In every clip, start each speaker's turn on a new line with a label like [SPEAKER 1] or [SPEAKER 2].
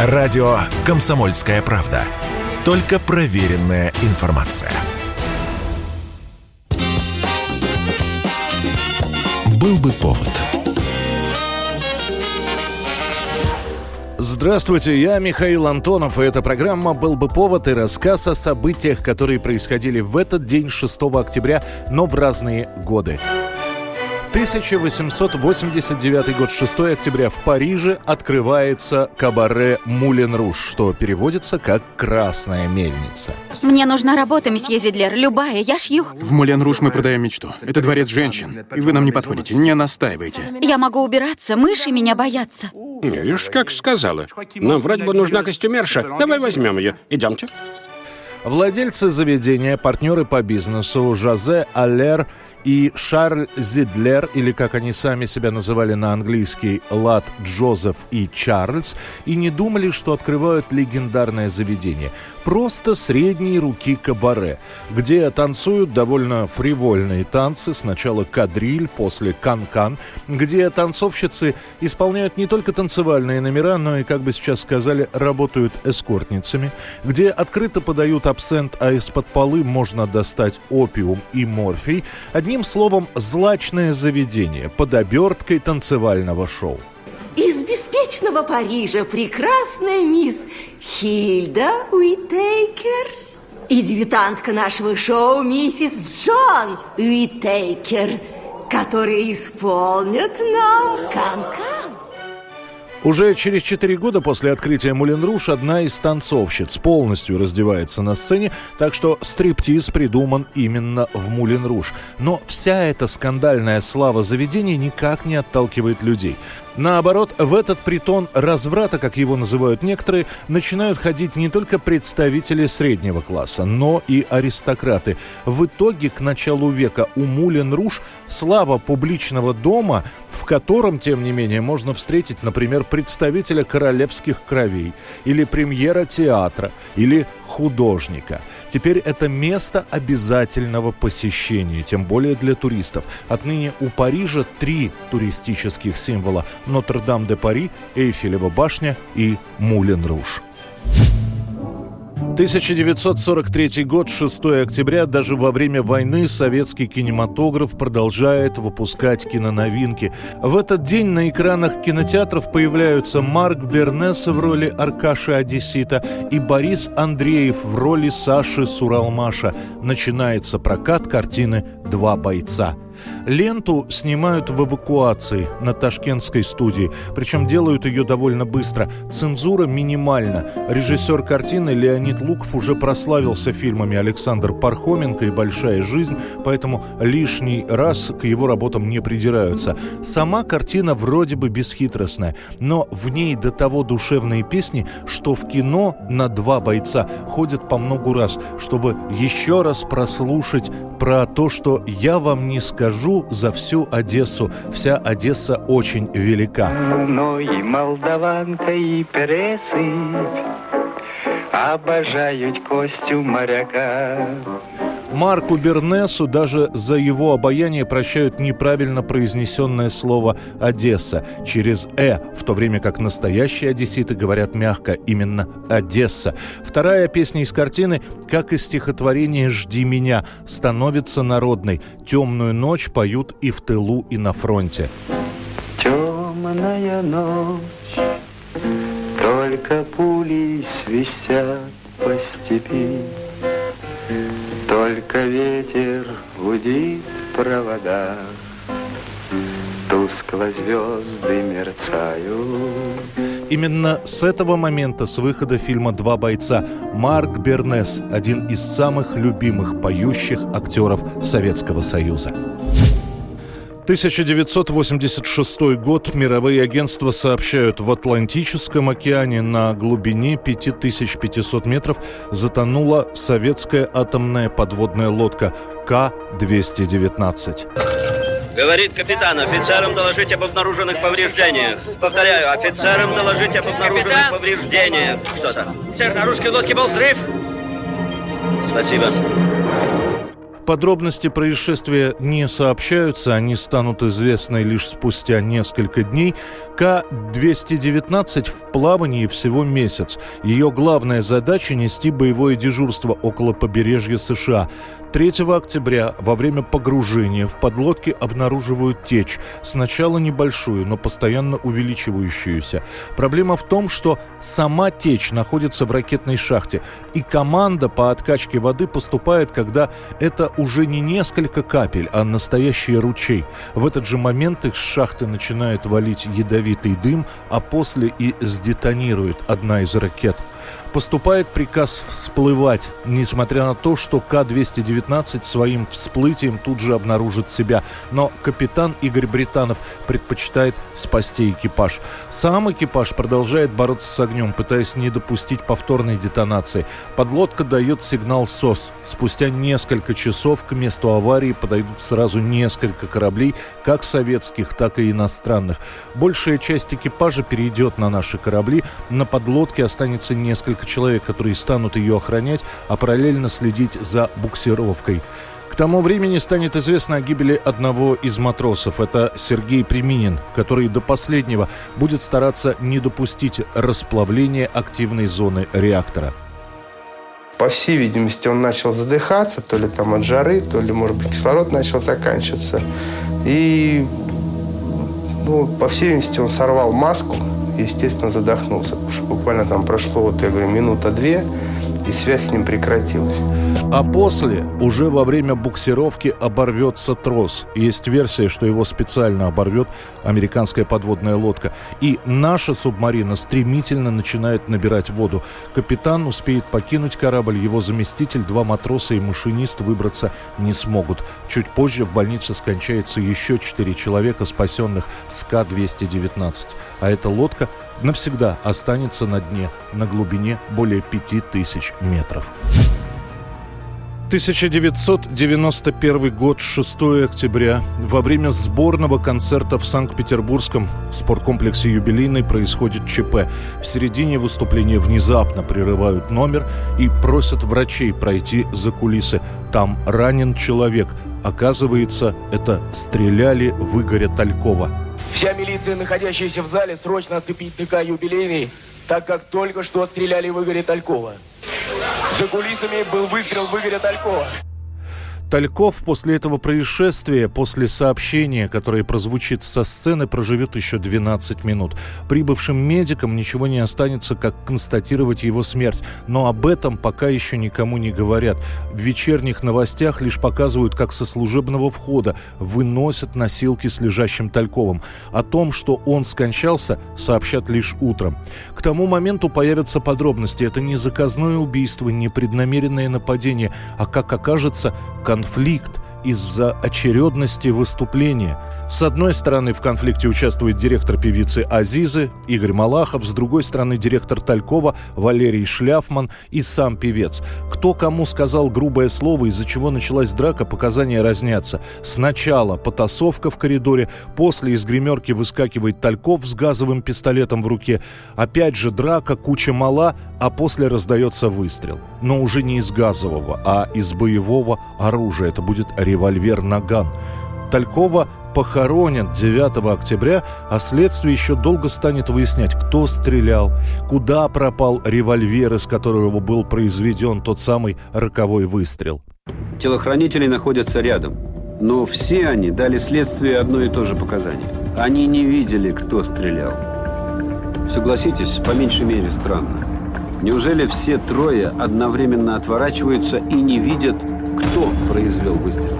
[SPEAKER 1] Радио «Комсомольская правда». Только проверенная информация. Был бы повод.
[SPEAKER 2] Здравствуйте, я Михаил Антонов, и эта программа «Был бы повод» и рассказ о событиях, которые происходили в этот день, 6 октября, но в разные годы. 1889 год, 6 октября в Париже открывается кабаре «Мулен Руш», что переводится как «красная мельница».
[SPEAKER 3] Мне нужна работа, месье Зидлер, любая, я шью.
[SPEAKER 4] В Мулен Руш мы продаем мечту. Это дворец женщин. И вы нам не подходите, не настаивайте.
[SPEAKER 3] Я могу убираться, мыши меня боятся.
[SPEAKER 5] Видишь, как сказала. Нам вроде бы нужна костюмерша. Давай возьмем ее. Идемте.
[SPEAKER 2] Владельцы заведения, партнеры по бизнесу Жозе Аллер и Шарль Зидлер, или как они сами себя называли на английский, Лад Джозеф и Чарльз, и не думали, что открывают легендарное заведение. Просто средней руки кабаре, где танцуют довольно фривольные танцы, сначала кадриль, после канкан, где танцовщицы исполняют не только танцевальные номера, но и, как бы сейчас сказали, работают эскортницами, где открыто подают абсент, а из-под полы можно достать опиум и морфий, одним словом, злачное заведение под оберткой танцевального шоу.
[SPEAKER 6] Из беспечного Парижа прекрасная мисс Хильда Уитейкер и дебютантка нашего шоу миссис Джон Уитейкер, которые исполнят нам канкан.
[SPEAKER 2] Уже через четыре года после открытия Мулен Руш одна из танцовщиц полностью раздевается на сцене, так что стриптиз придуман именно в Мулен Руш. Но вся эта скандальная слава заведения никак не отталкивает людей. Наоборот, в этот притон разврата, как его называют некоторые, начинают ходить не только представители среднего класса, но и аристократы. В итоге к началу века у Мулен Руш слава публичного дома, котором, тем не менее, можно встретить, например, представителя королевских кровей, или премьера театра, или художника – Теперь это место обязательного посещения, тем более для туристов. Отныне у Парижа три туристических символа – Нотр-Дам-де-Пари, Эйфелева башня и Мулен-Руж. 1943 год, 6 октября, даже во время войны советский кинематограф продолжает выпускать киноновинки. В этот день на экранах кинотеатров появляются Марк Бернес в роли Аркаши Одессита и Борис Андреев в роли Саши Суралмаша. Начинается прокат картины «Два бойца». Ленту снимают в эвакуации на ташкентской студии, причем делают ее довольно быстро. Цензура минимальна. Режиссер картины Леонид Луков уже прославился фильмами Александр Пархоменко и «Большая жизнь», поэтому лишний раз к его работам не придираются. Сама картина вроде бы бесхитростная, но в ней до того душевные песни, что в кино на два бойца ходят по многу раз, чтобы еще раз прослушать про то, что я вам не скажу за всю Одессу. Вся Одесса очень велика.
[SPEAKER 7] Ну и молдаванка, и пересы обожают костюм моряка.
[SPEAKER 2] Марку Бернесу даже за его обаяние прощают неправильно произнесенное слово «Одесса» через «э», в то время как настоящие одесситы говорят мягко именно «Одесса». Вторая песня из картины, как и стихотворение «Жди меня», становится народной. «Темную ночь» поют и в тылу, и на фронте.
[SPEAKER 7] Темная ночь, только пули свистят по степи. Только ветер гудит в проводах, Тускло звезды мерцают.
[SPEAKER 2] Именно с этого момента, с выхода фильма «Два бойца», Марк Бернес – один из самых любимых поющих актеров Советского Союза. 1986 год. Мировые агентства сообщают, в Атлантическом океане на глубине 5500 метров затонула советская атомная подводная лодка К-219.
[SPEAKER 8] Говорит капитан, офицерам доложить об обнаруженных повреждениях. Повторяю, офицерам доложить об обнаруженных капитан! повреждениях. Что то Сэр, на русской лодке был взрыв. Спасибо.
[SPEAKER 2] Подробности происшествия не сообщаются, они станут известны лишь спустя несколько дней. К-219 в плавании всего месяц. Ее главная задача – нести боевое дежурство около побережья США. 3 октября во время погружения в подлодке обнаруживают течь. Сначала небольшую, но постоянно увеличивающуюся. Проблема в том, что сама течь находится в ракетной шахте. И команда по откачке воды поступает, когда это уже не несколько капель, а настоящий ручей. В этот же момент из шахты начинает валить ядовитый дым, а после и сдетонирует одна из ракет. Поступает приказ всплывать, несмотря на то, что К-219 своим всплытием тут же обнаружит себя. Но капитан Игорь Британов предпочитает спасти экипаж. Сам экипаж продолжает бороться с огнем, пытаясь не допустить повторной детонации. Подлодка дает сигнал СОС. Спустя несколько часов к месту аварии подойдут сразу несколько кораблей, как советских, так и иностранных. Большая часть экипажа перейдет на наши корабли. На подлодке останется несколько человек, которые станут ее охранять, а параллельно следить за буксировкой. К тому времени станет известно о гибели одного из матросов. Это Сергей Приминин, который до последнего будет стараться не допустить расплавления активной зоны реактора.
[SPEAKER 9] По всей видимости, он начал задыхаться, то ли там от жары, то ли, может быть, кислород начал заканчиваться. И, ну, по всей видимости, он сорвал маску, естественно, задохнулся. Потому что буквально там прошло, вот я говорю, минута-две, и связь с ним прекратилась.
[SPEAKER 2] А после, уже во время буксировки, оборвется трос. Есть версия, что его специально оборвет американская подводная лодка. И наша субмарина стремительно начинает набирать воду. Капитан успеет покинуть корабль, его заместитель, два матроса и машинист выбраться не смогут. Чуть позже в больнице скончается еще четыре человека, спасенных с К-219. А эта лодка навсегда останется на дне на глубине более 5000 метров. 1991 год, 6 октября. Во время сборного концерта в Санкт-Петербургском спорткомплексе «Юбилейный» происходит ЧП. В середине выступления внезапно прерывают номер и просят врачей пройти за кулисы. Там ранен человек. Оказывается, это стреляли в Игоря Талькова.
[SPEAKER 10] Вся милиция, находящаяся в зале, срочно оцепить ТК «Юбилейный», так как только что стреляли в Игоря Талькова. За кулисами был выстрел в Игоря Талькова.
[SPEAKER 2] Тальков после этого происшествия, после сообщения, которое прозвучит со сцены, проживет еще 12 минут. Прибывшим медикам ничего не останется, как констатировать его смерть. Но об этом пока еще никому не говорят. В вечерних новостях лишь показывают, как со служебного входа выносят носилки с лежащим Тальковым. О том, что он скончался, сообщат лишь утром. К тому моменту появятся подробности. Это не заказное убийство, не преднамеренное нападение, а, как окажется, конфликт из-за очередности выступления. С одной стороны, в конфликте участвует директор певицы Азизы Игорь Малахов, с другой стороны, директор Талькова Валерий Шляфман и сам певец. Кто кому сказал грубое слово, из-за чего началась драка, показания разнятся. Сначала потасовка в коридоре, после из гримерки выскакивает Тальков с газовым пистолетом в руке. Опять же драка, куча мала, а после раздается выстрел. Но уже не из газового, а из боевого оружия. Это будет револьвер «Наган». Талькова похоронят 9 октября, а следствие еще долго станет выяснять, кто стрелял, куда пропал револьвер, из которого был произведен тот самый роковой выстрел.
[SPEAKER 11] Телохранители находятся рядом, но все они дали следствию одно и то же показание. Они не видели, кто стрелял. Согласитесь, по меньшей мере странно. Неужели все трое одновременно отворачиваются и не видят, кто произвел выстрел?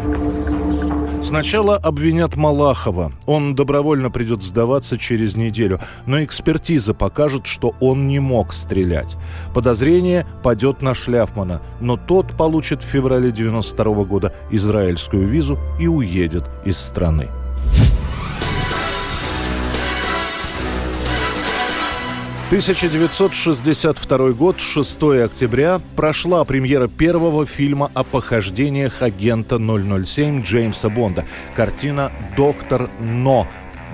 [SPEAKER 2] Сначала обвинят Малахова. Он добровольно придет сдаваться через неделю. Но экспертиза покажет, что он не мог стрелять. Подозрение падет на Шляфмана. Но тот получит в феврале 92 года израильскую визу и уедет из страны. 1962 год, 6 октября, прошла премьера первого фильма о похождениях агента 007 Джеймса Бонда. Картина «Доктор Но».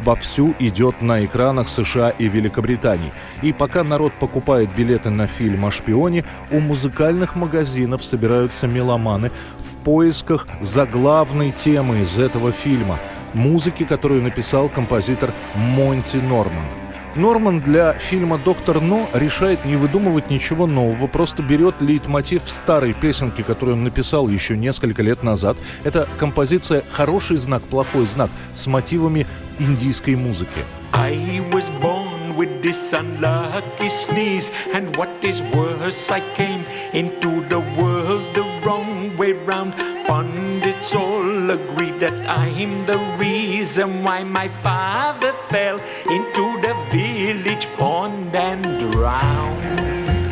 [SPEAKER 2] вовсю идет на экранах США и Великобритании. И пока народ покупает билеты на фильм о шпионе, у музыкальных магазинов собираются меломаны в поисках заглавной темы из этого фильма – музыки, которую написал композитор Монти Норман. Норман для фильма «Доктор Но» решает не выдумывать ничего нового, просто берет лейтмотив старой песенки, которую он написал еще несколько лет назад. Это композиция «Хороший знак, плохой знак» с мотивами индийской музыки. I was born with this unlucky sneeze And what is worse, I came into the world the wrong way round Pundits all agree that I'm the reason why my father fell into the village pond and drowned.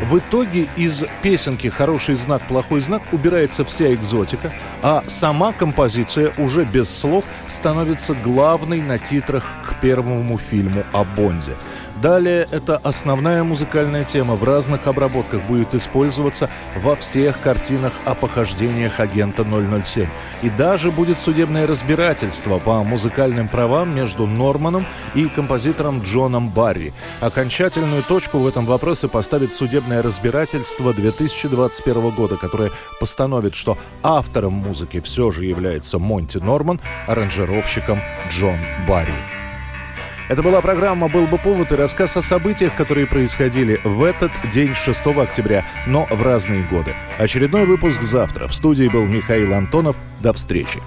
[SPEAKER 2] В итоге из песенки «Хороший знак, плохой знак» убирается вся экзотика, а сама композиция уже без слов становится главной на титрах к первому фильму о Бонде – Далее это основная музыкальная тема в разных обработках будет использоваться во всех картинах о похождениях агента 007. И даже будет судебное разбирательство по музыкальным правам между Норманом и композитором Джоном Барри. Окончательную точку в этом вопросе поставит судебное разбирательство 2021 года, которое постановит, что автором музыки все же является Монти Норман, аранжировщиком Джон Барри. Это была программа «Был бы повод» и рассказ о событиях, которые происходили в этот день 6 октября, но в разные годы. Очередной выпуск завтра. В студии был Михаил Антонов. До встречи.